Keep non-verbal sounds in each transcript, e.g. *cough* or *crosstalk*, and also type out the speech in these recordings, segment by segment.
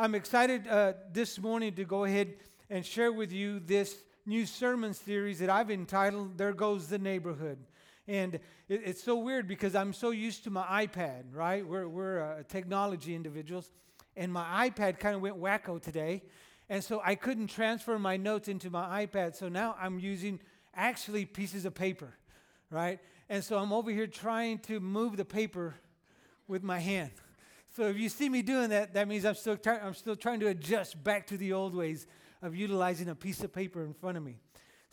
I'm excited uh, this morning to go ahead and share with you this new sermon series that I've entitled There Goes the Neighborhood. And it, it's so weird because I'm so used to my iPad, right? We're, we're uh, technology individuals. And my iPad kind of went wacko today. And so I couldn't transfer my notes into my iPad. So now I'm using actually pieces of paper, right? And so I'm over here trying to move the paper with my hand. So if you see me doing that, that means I'm still, try- I'm still trying to adjust back to the old ways of utilizing a piece of paper in front of me.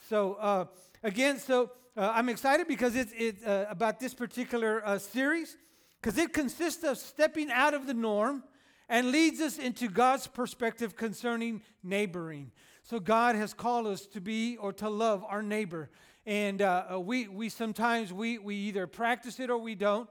So uh, again, so uh, I'm excited because it's, it's uh, about this particular uh, series because it consists of stepping out of the norm and leads us into God's perspective concerning neighboring. So God has called us to be or to love our neighbor. And uh, we, we sometimes we, we either practice it or we don't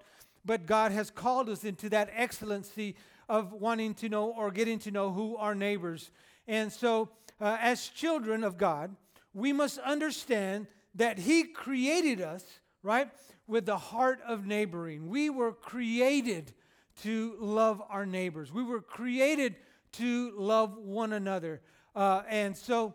but God has called us into that excellency of wanting to know or getting to know who our neighbors. And so, uh, as children of God, we must understand that He created us, right, with the heart of neighboring. We were created to love our neighbors, we were created to love one another. Uh, and so,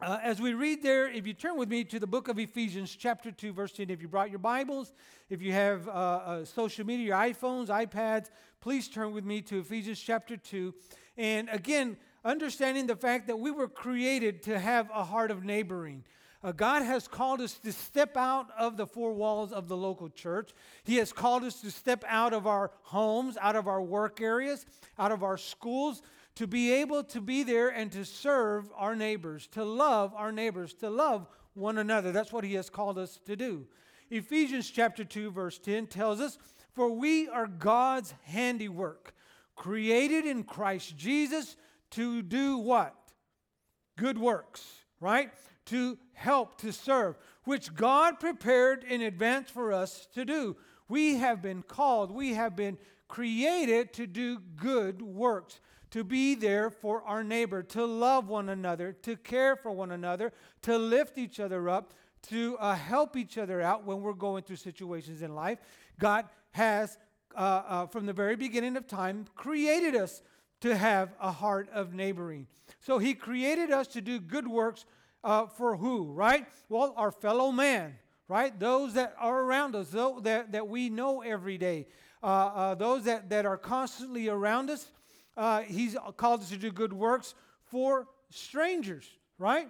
uh, as we read there, if you turn with me to the book of Ephesians, chapter 2, verse 10, if you brought your Bibles, if you have uh, uh, social media, your iPhones, iPads, please turn with me to Ephesians chapter 2. And again, understanding the fact that we were created to have a heart of neighboring. Uh, God has called us to step out of the four walls of the local church. He has called us to step out of our homes, out of our work areas, out of our schools, to be able to be there and to serve our neighbors, to love our neighbors, to love one another. That's what He has called us to do. Ephesians chapter 2, verse 10 tells us, For we are God's handiwork, created in Christ Jesus to do what? Good works, right? To help, to serve, which God prepared in advance for us to do. We have been called, we have been created to do good works to be there for our neighbor, to love one another, to care for one another, to lift each other up, to uh, help each other out when we're going through situations in life. God has, uh, uh, from the very beginning of time, created us to have a heart of neighboring. So He created us to do good works uh, for who, right? Well, our fellow man, right? Those that are around us, those that, that we know every day, uh, uh, those that, that are constantly around us uh, he's called us to do good works for strangers, right?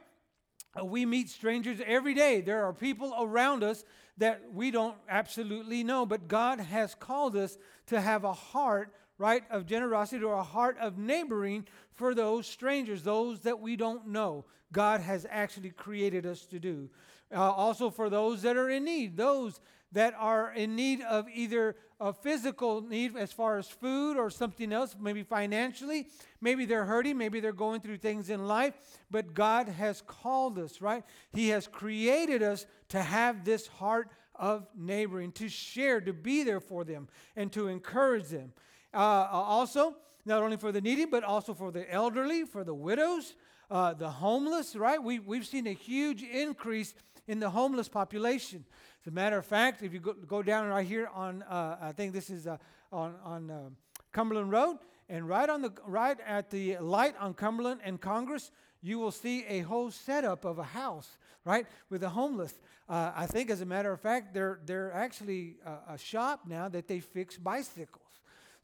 Uh, we meet strangers every day. There are people around us that we don't absolutely know, but God has called us to have a heart, right, of generosity or a heart of neighboring for those strangers, those that we don't know. God has actually created us to do. Uh, also for those that are in need, those that are in need of either a physical need as far as food or something else, maybe financially. Maybe they're hurting, maybe they're going through things in life, but God has called us, right? He has created us to have this heart of neighboring, to share, to be there for them, and to encourage them. Uh, uh also, not only for the needy, but also for the elderly, for the widows, uh, the homeless, right? We, we've seen a huge increase in the homeless population. As a matter of fact, if you go, go down right here on, uh, I think this is uh, on, on uh, Cumberland Road, and right, on the, right at the light on Cumberland and Congress, you will see a whole setup of a house, right, with the homeless. Uh, I think, as a matter of fact, they're, they're actually uh, a shop now that they fix bicycles.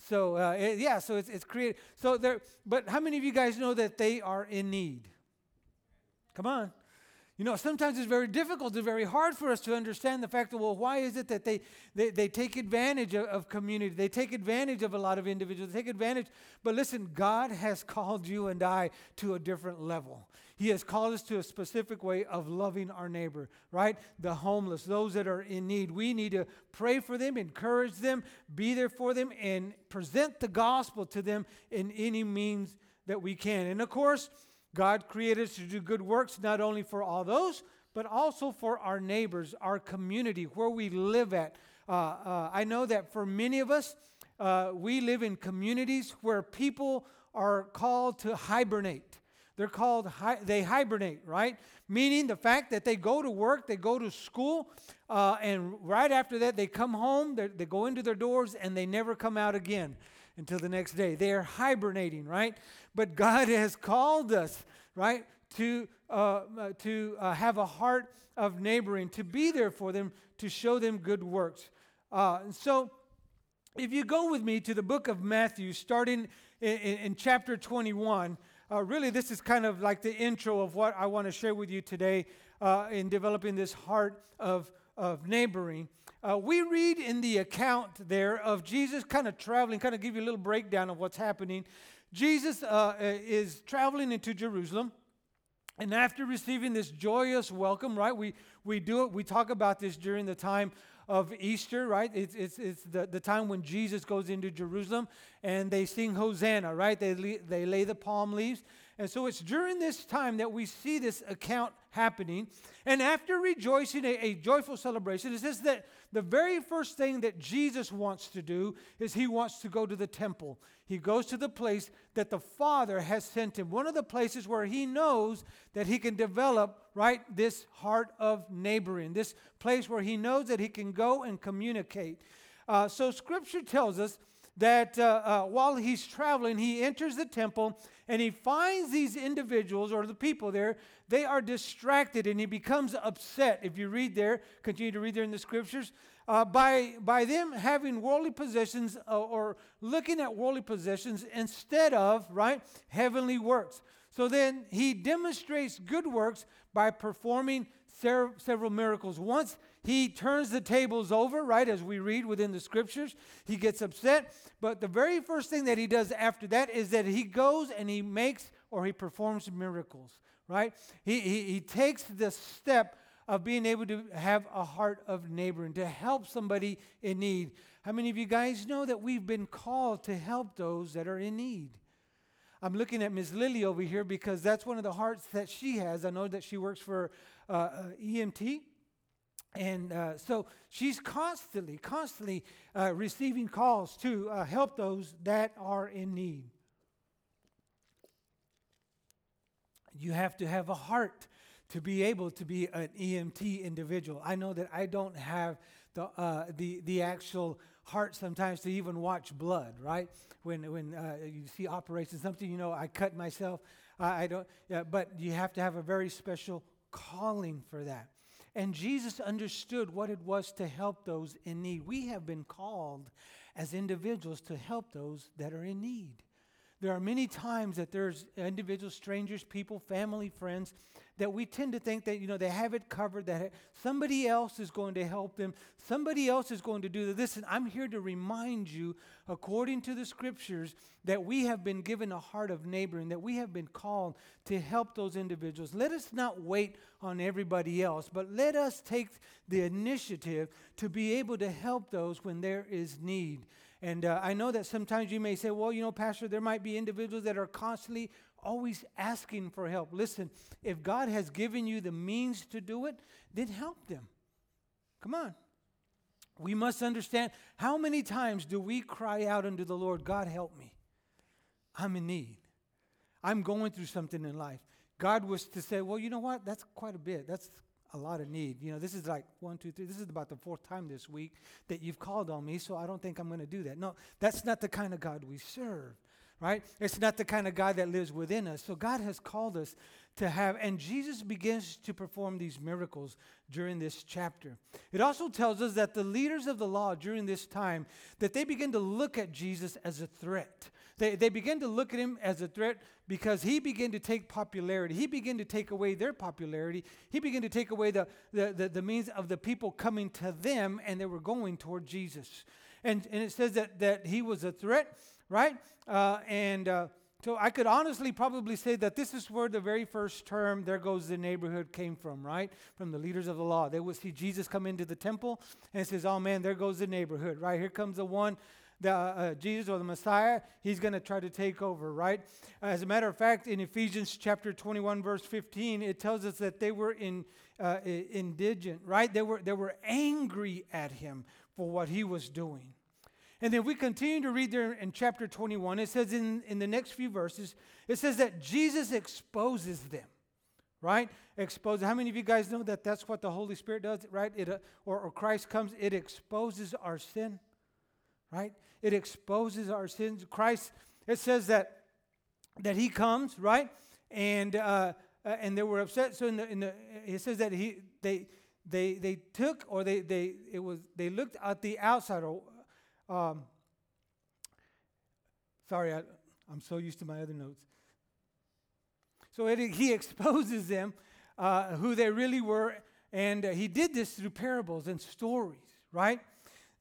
So uh, it, yeah, so it's, it's created. So there, but how many of you guys know that they are in need? Come on. You know, sometimes it's very difficult, it's very hard for us to understand the fact that, well, why is it that they, they, they take advantage of, of community? They take advantage of a lot of individuals, they take advantage. But listen, God has called you and I to a different level. He has called us to a specific way of loving our neighbor, right? The homeless, those that are in need. We need to pray for them, encourage them, be there for them, and present the gospel to them in any means that we can. And of course, God created us to do good works not only for all those, but also for our neighbors, our community, where we live at. Uh, uh, I know that for many of us, uh, we live in communities where people are called to hibernate. They're called, hi- they hibernate, right? Meaning the fact that they go to work, they go to school, uh, and right after that, they come home, they go into their doors, and they never come out again. until the next day. They are hibernating, right? But God has called us, right, to, uh, uh, to uh, have a heart of neighboring, to be there for them, to show them good works. Uh, so, if you go with me to the book of Matthew, starting in, in, in chapter 21, uh, really this is kind of like the intro of what I want to share with you today uh, in developing this heart of, of neighboring. Uh, we read in the account there of Jesus kind of traveling, kind of give you a little breakdown of what's happening. Jesus uh, is traveling into Jerusalem. And after receiving this joyous welcome, right, we, we do it, we talk about this during the time of Easter, right? It's, it's, it's the, the time when Jesus goes into Jerusalem and they sing Hosanna, right? They, they lay the palm leaves. And so it's during this time that we see this account happening. And after rejoicing, a, a, joyful celebration, it says that the very first thing that Jesus wants to do is he wants to go to the temple. He goes to the place that the Father has sent him, one of the places where he knows that he can develop, right, this heart of neighboring, this place where he knows that he can go and communicate. Uh, so scripture tells us that uh, uh, while he's traveling, he enters the temple and he finds these individuals or the people there, they are distracted and he becomes upset. If you read there, continue to read there in the scriptures, uh, by, by them having worldly possessions uh, or looking at worldly possessions instead of, right, heavenly works. So then he demonstrates good works by performing several miracles. Once he turns the tables over, right, as we read within the scriptures. He gets upset. But the very first thing that he does after that is that he goes and he makes or he performs miracles, right? He, he, he takes the step of being able to have a heart of neighboring, to help somebody in need. How many of you guys know that we've been called to help those that are in need? I'm looking at Ms. Lily over here because that's one of the hearts that she has. I know that she works for uh, uh EMT. And uh, so she's constantly, constantly uh, receiving calls to uh, help those that are in need. You have to have a heart to be able to be an EMT individual. I know that I don't have the, uh, the, the actual heart sometimes to even watch blood, right? When, when uh, you see operations, something, you know, I cut myself. I, I don't, but you have to have a very special calling for that. And Jesus understood what it was to help those in need. We have been called as individuals to help those that are in need. There are many times that there's individuals, strangers, people, family, friends that we tend to think that you know they have it covered that somebody else is going to help them. Somebody else is going to do this and i'm here to remind you according to the scriptures that we have been given a heart of neighboring that we have been called to help those individuals. Let us not wait on everybody else but let us take the initiative to be able to help those when there is need. And uh, I know that sometimes you may say, well, you know, Pastor, there might be individuals that are constantly always asking for help. Listen, if God has given you the means to do it, then help them. Come on. We must understand how many times do we cry out unto the Lord, God, help me? I'm in need. I'm going through something in life. God was to say, well, you know what? That's quite a bit. That's a lot of need. You know, this is like one, two, three. This is about the fourth time this week that you've called on me, so I don't think I'm going to do that. No, that's not the kind of God we serve right? It's not the kind of God that lives within us. So God has called us to have, and Jesus begins to perform these miracles during this chapter. It also tells us that the leaders of the law during this time, that they begin to look at Jesus as a threat. They, they begin to look at him as a threat because he began to take popularity. He began to take away their popularity. He began to take away the, the, the, the means of the people coming to them, and they were going toward Jesus. And, and it says that, that he was a threat right? Uh, and uh, so I could honestly probably say that this is where the very first term, there goes the neighborhood, came from, right? From the leaders of the law. They would see Jesus come into the temple and says, oh man, there goes the neighborhood, right? Here comes the one the, uh, Jesus or the Messiah, he's going to try to take over, right? As a matter of fact, in Ephesians chapter 21, verse 15, it tells us that they were in, uh, indigent, right? They were, they were angry at him for what he was doing. And then we continue to read there in chapter 21. It says in, in the next few verses, it says that Jesus exposes them, right? Exposes. How many of you guys know that that's what the Holy Spirit does, right? It, uh, or, or Christ comes, it exposes our sin, right? It exposes our sins. Christ, it says that that he comes, right? And uh, uh, and they were upset. So in the, in the it says that he they they they took or they they it was they looked at the outside or um, sorry I, i'm so used to my other notes. So it, he *laughs* exposes them uh, who they really were and uh, he did this through parables and stories right?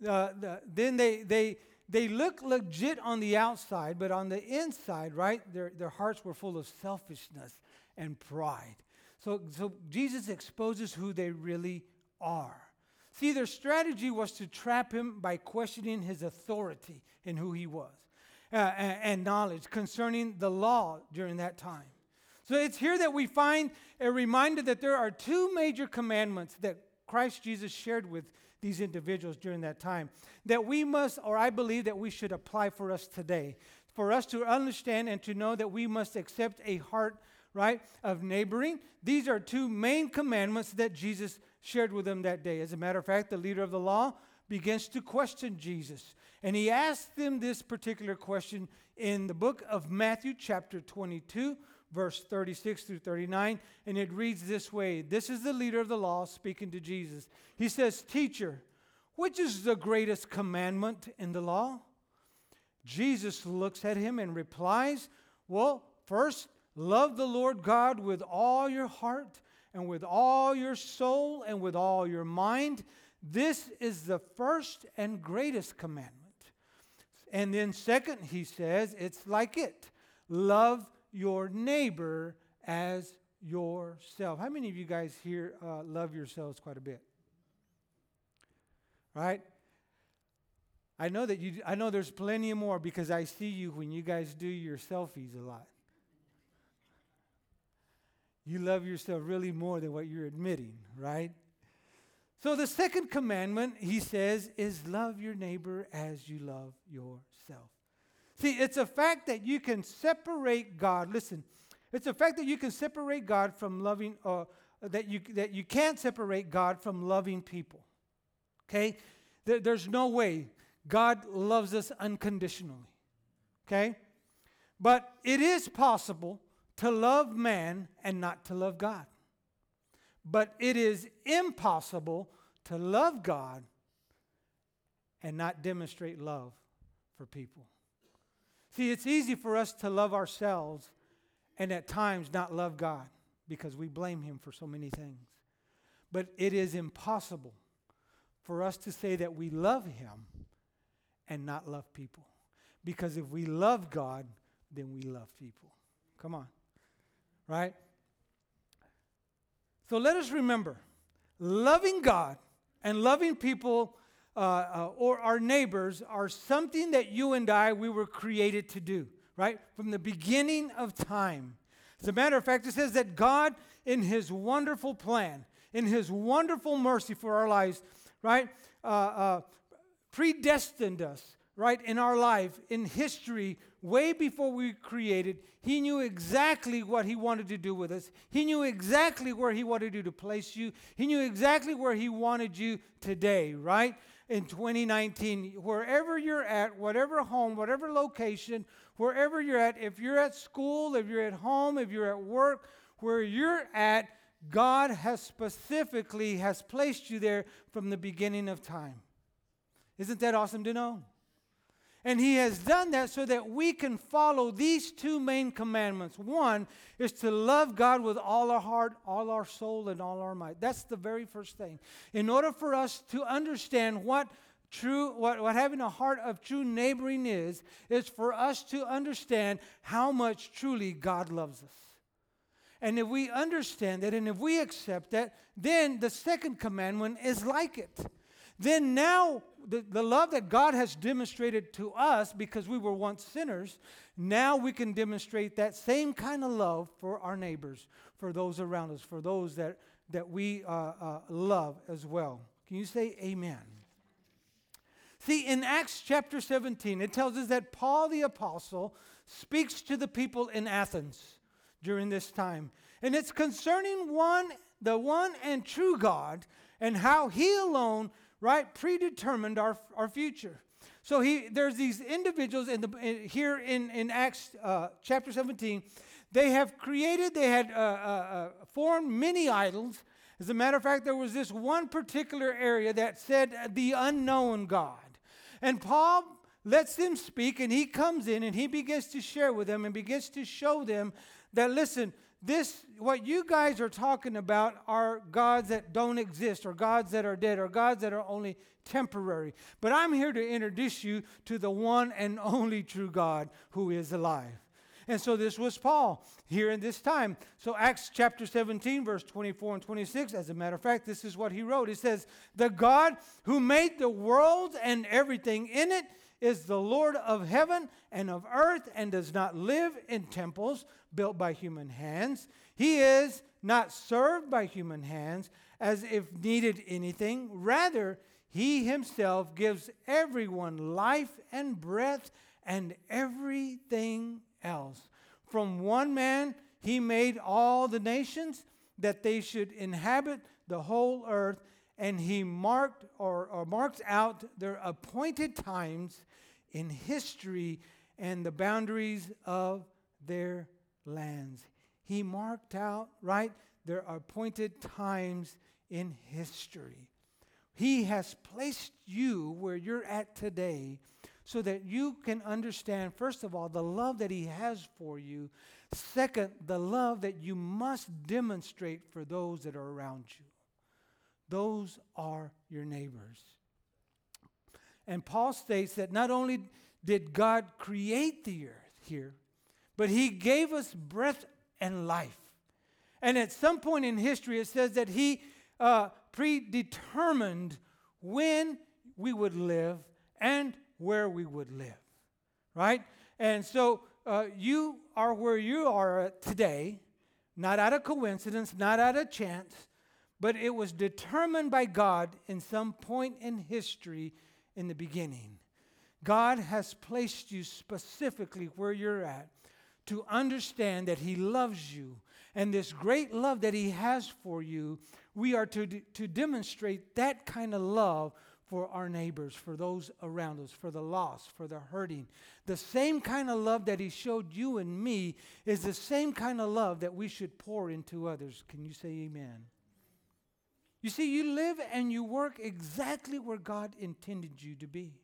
Uh, the, then they they they look legit on the outside but on the inside right their, their hearts were full of selfishness and pride. So, so Jesus exposes who they really are. See, their strategy was to trap him by questioning his authority and who he was uh, and, and knowledge concerning the law during that time. So it's here that we find a reminder that there are two major commandments that Christ Jesus shared with these individuals during that time that we must, or I believe that we should apply for us today. For us to understand and to know that we must accept a heart right, of neighboring. These are two main commandments that Jesus shared with them that day. As a matter of fact, the leader of the law begins to question Jesus. And he asked them this particular question in the book of Matthew, chapter 22, verse 36 through 39. And it reads this way This is the leader of the law speaking to Jesus. He says, Teacher, which is the greatest commandment in the law? Jesus looks at him and replies, Well, first, Love the Lord God with all your heart and with all your soul and with all your mind. This is the first and greatest commandment. And then, second, he says, it's like it love your neighbor as yourself. How many of you guys here uh, love yourselves quite a bit? Right? I know that you I know there's plenty more because I see you when you guys do your selfies a lot. You love yourself really more than what you're admitting, right? So the second commandment, he says, is love your neighbor as you love yourself. See, it's a fact that you can separate God. Listen, it's a fact that you can separate God from loving, uh, that, you, that you can't separate God from loving people. Okay? There, there's no way. God loves us unconditionally. Okay? But it is possible to love man and not to love God. But it is impossible to love God and not demonstrate love for people. See, it's easy for us to love ourselves and at times not love God because we blame Him for so many things. But it is impossible for us to say that we love Him and not love people. Because if we love God, then we love people. Come on right? So let us remember loving God and loving people uh, uh, or our neighbors are something that you and I, we were created to do, right? From the beginning of time. As a matter of fact, it says that God, in His wonderful plan, in His wonderful mercy for our lives, right, uh, uh predestined us, right, in our life, in history, way before we created, He knew exactly what He wanted to do with us. He knew exactly where He wanted you to place you. He knew exactly where He wanted you today, right? In 2019, wherever you're at, whatever home, whatever location, wherever you're at, if you're at school, if you're at home, if you're at work, where you're at, God has specifically has placed you there from the beginning of time. Isn't that awesome to know? And he has done that so that we can follow these two main commandments. One is to love God with all our heart, all our soul, and all our might. That's the very first thing. In order for us to understand what true what, what having a heart of true neighboring is, is for us to understand how much truly God loves us. And if we understand that and if we accept that, then the second commandment is like it then now the, the love that God has demonstrated to us because we were once sinners, now we can demonstrate that same kind of love for our neighbors, for those around us, for those that, that we uh, uh, love as well. Can you say amen? See, in Acts chapter 17, it tells us that Paul the Apostle speaks to the people in Athens during this time. And it's concerning one, the one and true God, and how he alone right, predetermined our, our future. So he, there's these individuals in the, in, here in, in Acts uh, chapter 17. They have created, they had uh, uh, uh, formed many idols. As a matter of fact, there was this one particular area that said the unknown God. And Paul lets them speak, and he comes in and he begins to share with them and begins to show them that, listen, this, what you guys are talking about are gods that don't exist, or gods that are dead, or gods that are only temporary. But I'm here to introduce you to the one and only true God who is alive. And so this was Paul here in this time. So Acts chapter 17, verse 24 and 26, as a matter of fact, this is what he wrote. He says, The God who made the world and everything in it is the Lord of heaven and of earth and does not live in temples built by human hands. He is not served by human hands as if needed anything. Rather, he himself gives everyone life and breath and everything else. From one man, he made all the nations that they should inhabit the whole earth, and he marked or, or marked out their appointed times in history and the boundaries of their lands. He marked out, right? There are appointed times in history. He has placed you where you're at today so that you can understand, first of all, the love that He has for you. Second, the love that you must demonstrate for those that are around you. Those are your neighbors. And Paul states that not only did God create the earth here, but He gave us breath and life. And at some point in history, it says that He uh, predetermined when we would live and where we would live, right? And so uh, you are where you are today, not out of coincidence, not out of chance, but it was determined by God in some point in history in the beginning. God has placed you specifically where you're at to understand that He loves you. And this great love that He has for you, we are to, to demonstrate that kind of love for our neighbors, for those around us, for the lost, for the hurting. The same kind of love that He showed you and me is the same kind of love that we should pour into others. Can you say amen? You see, you live and you work exactly where God intended you to be.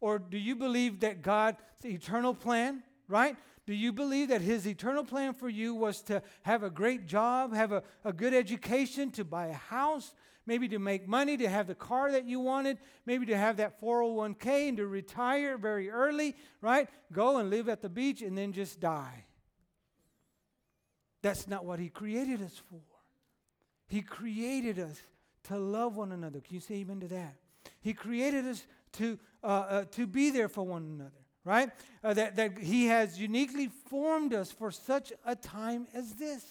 Or do you believe that God's eternal plan, right? Do you believe that His eternal plan for you was to have a great job, have a, a good education, to buy a house, maybe to make money, to have the car that you wanted, maybe to have that 401k and to retire very early, right? Go and live at the beach and then just die. That's not what He created us for. He created us to love one another. Can you say amen to that? He created us to, uh, uh, to be there for one another, right? Uh, that, that He has uniquely formed us for such a time as this.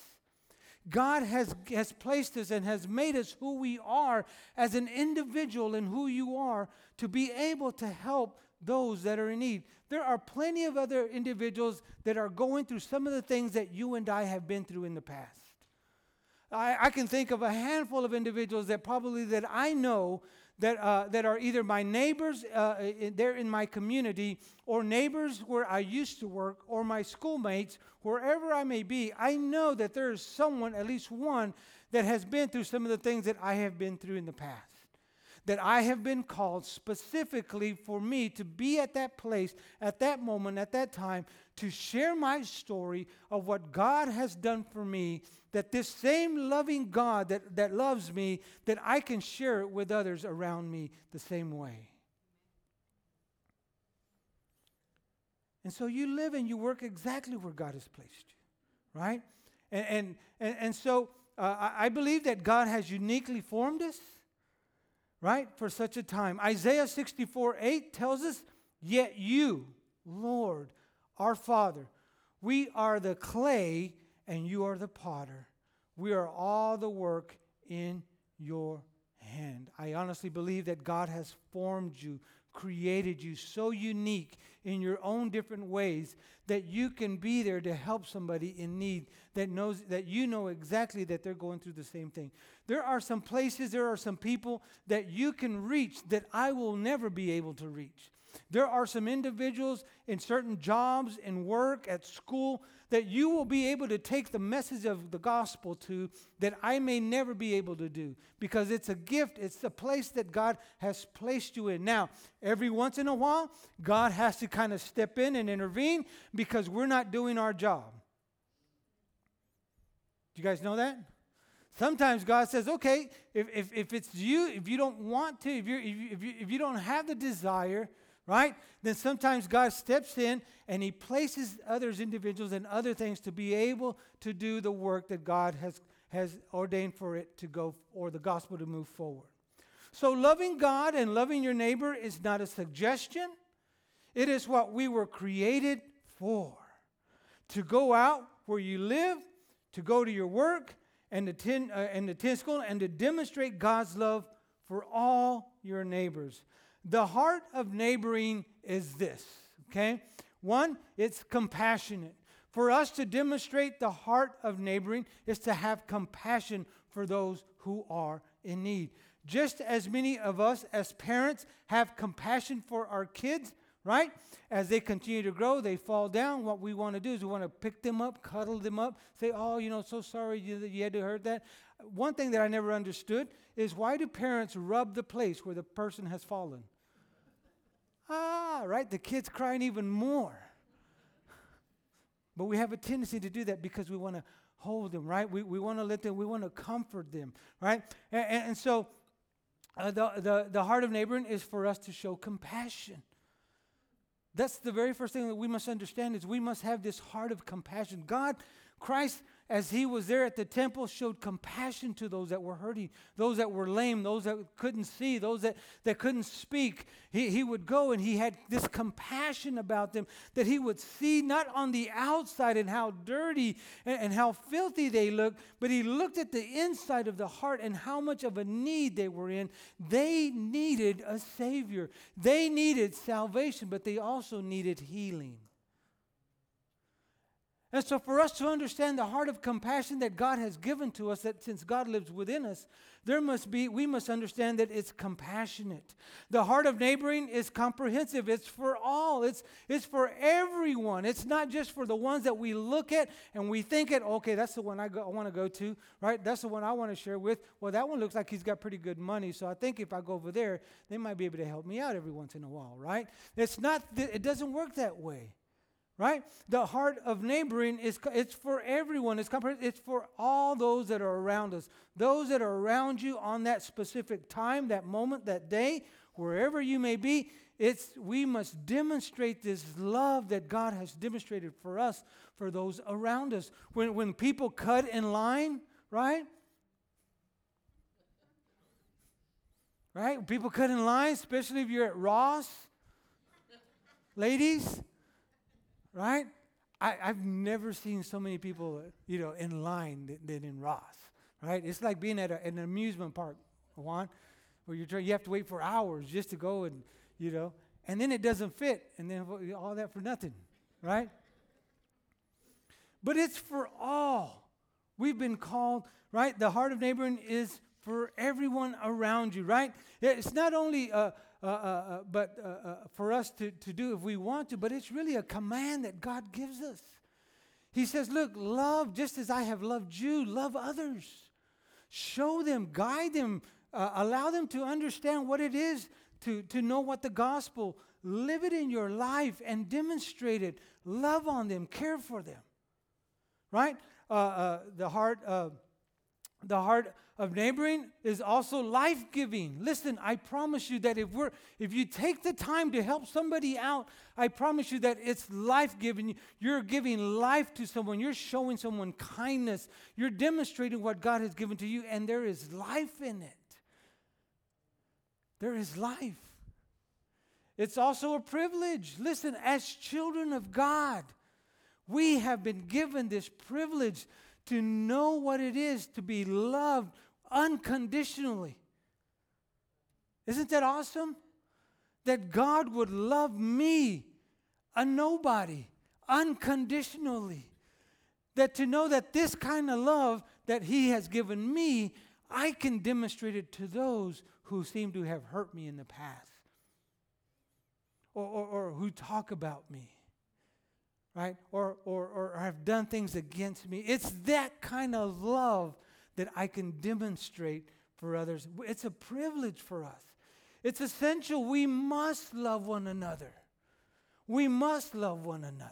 God has, has placed us and has made us who we are as an individual and who you are to be able to help those that are in need. There are plenty of other individuals that are going through some of the things that you and I have been through in the past. I, I can think of a handful of individuals that probably that I know that, uh, that are either my neighbors uh, there in my community or neighbors where I used to work or my schoolmates, wherever I may be, I know that there is someone, at least one, that has been through some of the things that I have been through in the past. That I have been called specifically for me to be at that place, at that moment, at that time, to share my story of what God has done for me that this same loving God that, that loves me, that I can share it with others around me the same way. And so you live and you work exactly where God has placed you, right? And, and, and, and so uh, I, believe that God has uniquely formed us, right, for such a time. Isaiah 64 8 tells us, Yet you, Lord, our Father, we are the clay and you are the potter. We are all the work in your hand. I honestly believe that God has formed you, created you so unique in your own different ways that you can be there to help somebody in need that knows that you know exactly that they're going through the same thing. There are some places, there are some people that you can reach that I will never be able to reach. There are some individuals in certain jobs, and work, at school, that you will be able to take the message of the gospel to that I may never be able to do because it's a gift. It's the place that God has placed you in. Now, every once in a while, God has to kind of step in and intervene because we're not doing our job. Do you guys know that? Sometimes God says, okay, if, if, if it's you, if you don't want to, if, you, if, you, if you don't have the desire, right? Then sometimes God steps in and He places others, individuals, and other things to be able to do the work that God has, has ordained for it to go, or the gospel to move forward. So, loving God and loving your neighbor is not a suggestion, it is what we were created for. To go out where you live, to go to your work, and to, ten, uh, and to ten school, and to demonstrate God's love for all your neighbors. The heart of neighboring is this, okay? One, it's compassionate. For us to demonstrate the heart of neighboring is to have compassion for those who are in need. Just as many of us as parents have compassion for our kids, right? As they continue to grow, they fall down. What we want to do is we want to pick them up, cuddle them up, say, Oh, you know, so sorry you, had to hurt that. One thing that I never understood is why do parents rub the place where the person has fallen? Ah, right? The kid's crying even more. But we have a tendency to do that because we want to hold them, right? We, we want to let them, we want to comfort them, right? And, and, and so uh, the, the, the heart of neighboring is for us to show compassion. That's the very first thing that we must understand is we must have this heart of compassion. God, Christ as he was there at the temple, showed compassion to those that were hurting, those that were lame, those that couldn't see, those that, that couldn't speak. He, he would go and he had this compassion about them that he would see not on the outside and how dirty and, and how filthy they looked, but he looked at the inside of the heart and how much of a need they were in. They needed a Savior, they needed salvation, but they also needed healing. And so, for us to understand the heart of compassion that God has given to us, that since God lives within us, there must be, we must understand that it's compassionate. The heart of neighboring is comprehensive. It's for all, it's, it's for everyone. It's not just for the ones that we look at and we think it, okay, that's the one I, go, I want to go to, right? That's the one I want to share with. Well, that one looks like he's got pretty good money, so I think if I go over there, they might be able to help me out every once in a while, right? It's not, it doesn't work that way right? The heart of neighboring is it's for everyone. It's it's for all those that are around us. Those that are around you on that specific time, that moment, that day, wherever you may be, it's we must demonstrate this love that God has demonstrated for us for those around us. When when people cut in line, right? Right? People cut in line, especially if you're at Ross. Ladies, right? I, have never seen so many people, you know, in line than, in Ross, right? It's like being at a, an amusement park, Juan, where you're trying, you have to wait for hours just to go and, you know, and then it doesn't fit, and then all that for nothing, right? But it's for all. We've been called, right? The heart of neighboring is for everyone around you, right? It's not only a, uh, uh, uh, but uh, uh, for us to, to do if we want to, but it's really a command that God gives us. He says, Look, love just as I have loved you, love others. Show them, guide them, uh, allow them to understand what it is to, to know what the gospel, live it in your life and demonstrate it. Love on them, care for them. Right? the heart, uh the heart of neighboring is also life-giving. Listen, I promise you that if we're if you take the time to help somebody out, I promise you that it's life-giving. You're giving life to someone. You're showing someone kindness. You're demonstrating what God has given to you and there is life in it. There is life. It's also a privilege. Listen, as children of God, we have been given this privilege to know what it is to be loved unconditionally. Isn't that awesome? That God would love me, a nobody, unconditionally. That to know that this kind of love that He has given me, I can demonstrate it to those who seem to have hurt me in the past. or, or, or who talk about me, right? Or, or, or have done things against me. It's that kind of love that I can demonstrate for others. It's a privilege for us. It's essential. We must love one another. We must love one another.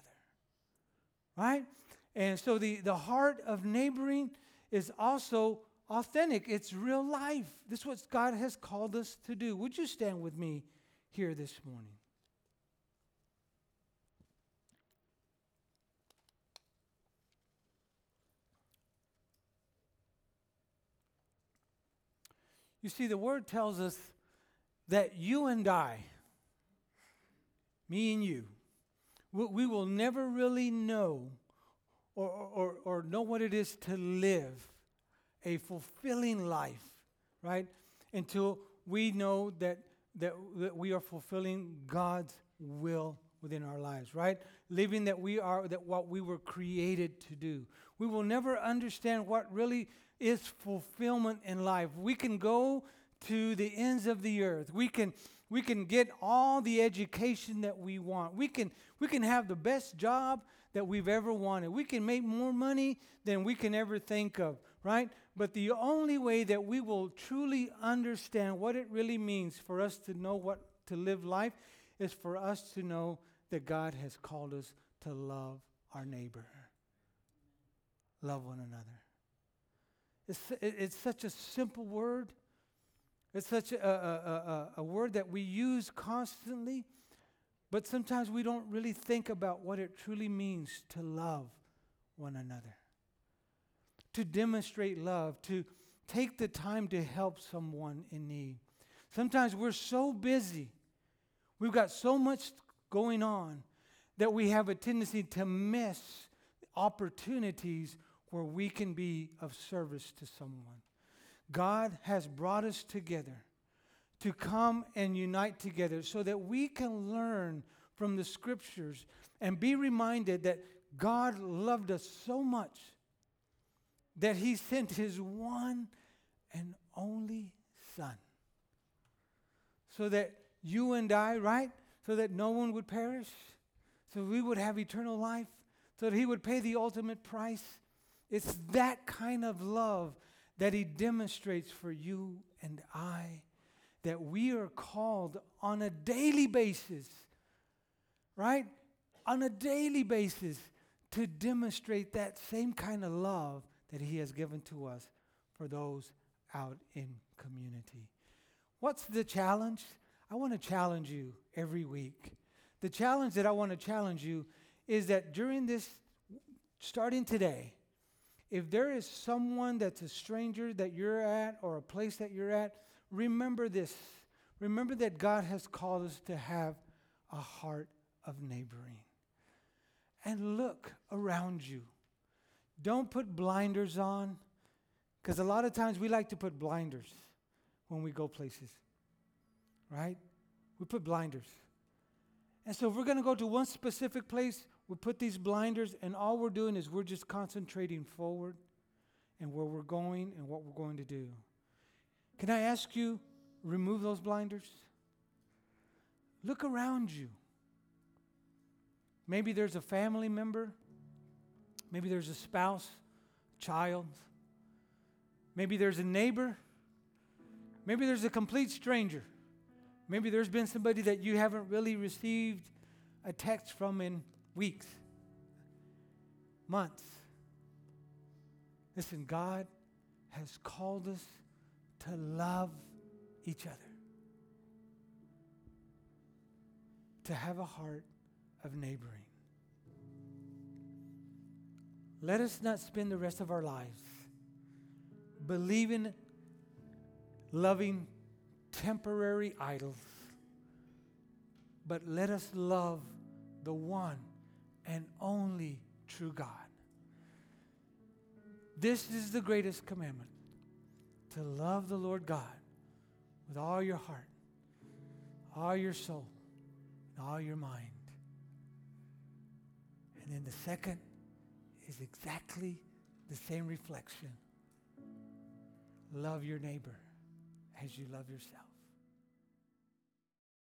Right? And so the, the heart of neighboring is also authentic. It's real life. This is what God has called us to do. Would you stand with me here this morning? You see, the word tells us that you and I, me and you, we will never really know or, or, or know what it is to live a fulfilling life, right? Until we know that, that, that we are fulfilling God's will within our lives, right? Living that we are, that what we were created to do. We will never understand what really is fulfillment in life. We can go to the ends of the earth. We can we can get all the education that we want. We can we can have the best job that we've ever wanted. We can make more money than we can ever think of, right? But the only way that we will truly understand what it really means for us to know what to live life is for us to know that God has called us to love our neighbor. Love one another. It's, it's such a simple word. It's such a, a, a, a word that we use constantly, but sometimes we don't really think about what it truly means to love one another, to demonstrate love, to take the time to help someone in need. Sometimes we're so busy, we've got so much going on that we have a tendency to miss opportunities where we can be of service to someone. God has brought us together to come and unite together so that we can learn from the scriptures and be reminded that God loved us so much that he sent his one and only son so that you and I, right? So that no one would perish, so we would have eternal life, so that he would pay the ultimate price. It's that kind of love that he demonstrates for you and I that we are called on a daily basis, right? On a daily basis to demonstrate that same kind of love that he has given to us for those out in community. What's the challenge? I want to challenge you every week. The challenge that I want to challenge you is that during this, starting today, if there is someone that's a stranger that you're at or a place that you're at, remember this. Remember that God has called us to have a heart of neighboring. And look around you. Don't put blinders on, because a lot of times we like to put blinders when we go places, right? We put blinders. And so if we're going to go to one specific place, we put these blinders, and all we're doing is we're just concentrating forward and where we're going and what we're going to do. Can I ask you, remove those blinders? Look around you. Maybe there's a family member, maybe there's a spouse, child, maybe there's a neighbor, maybe there's a complete stranger. Maybe there's been somebody that you haven't really received a text from in weeks, months. Listen, God has called us to love each other, to have a heart of neighboring. Let us not spend the rest of our lives believing, loving temporary idols, but let us love the one and only true God. This is the greatest commandment to love the Lord God with all your heart, all your soul, and all your mind. And then the second is exactly the same reflection love your neighbor as you love yourself.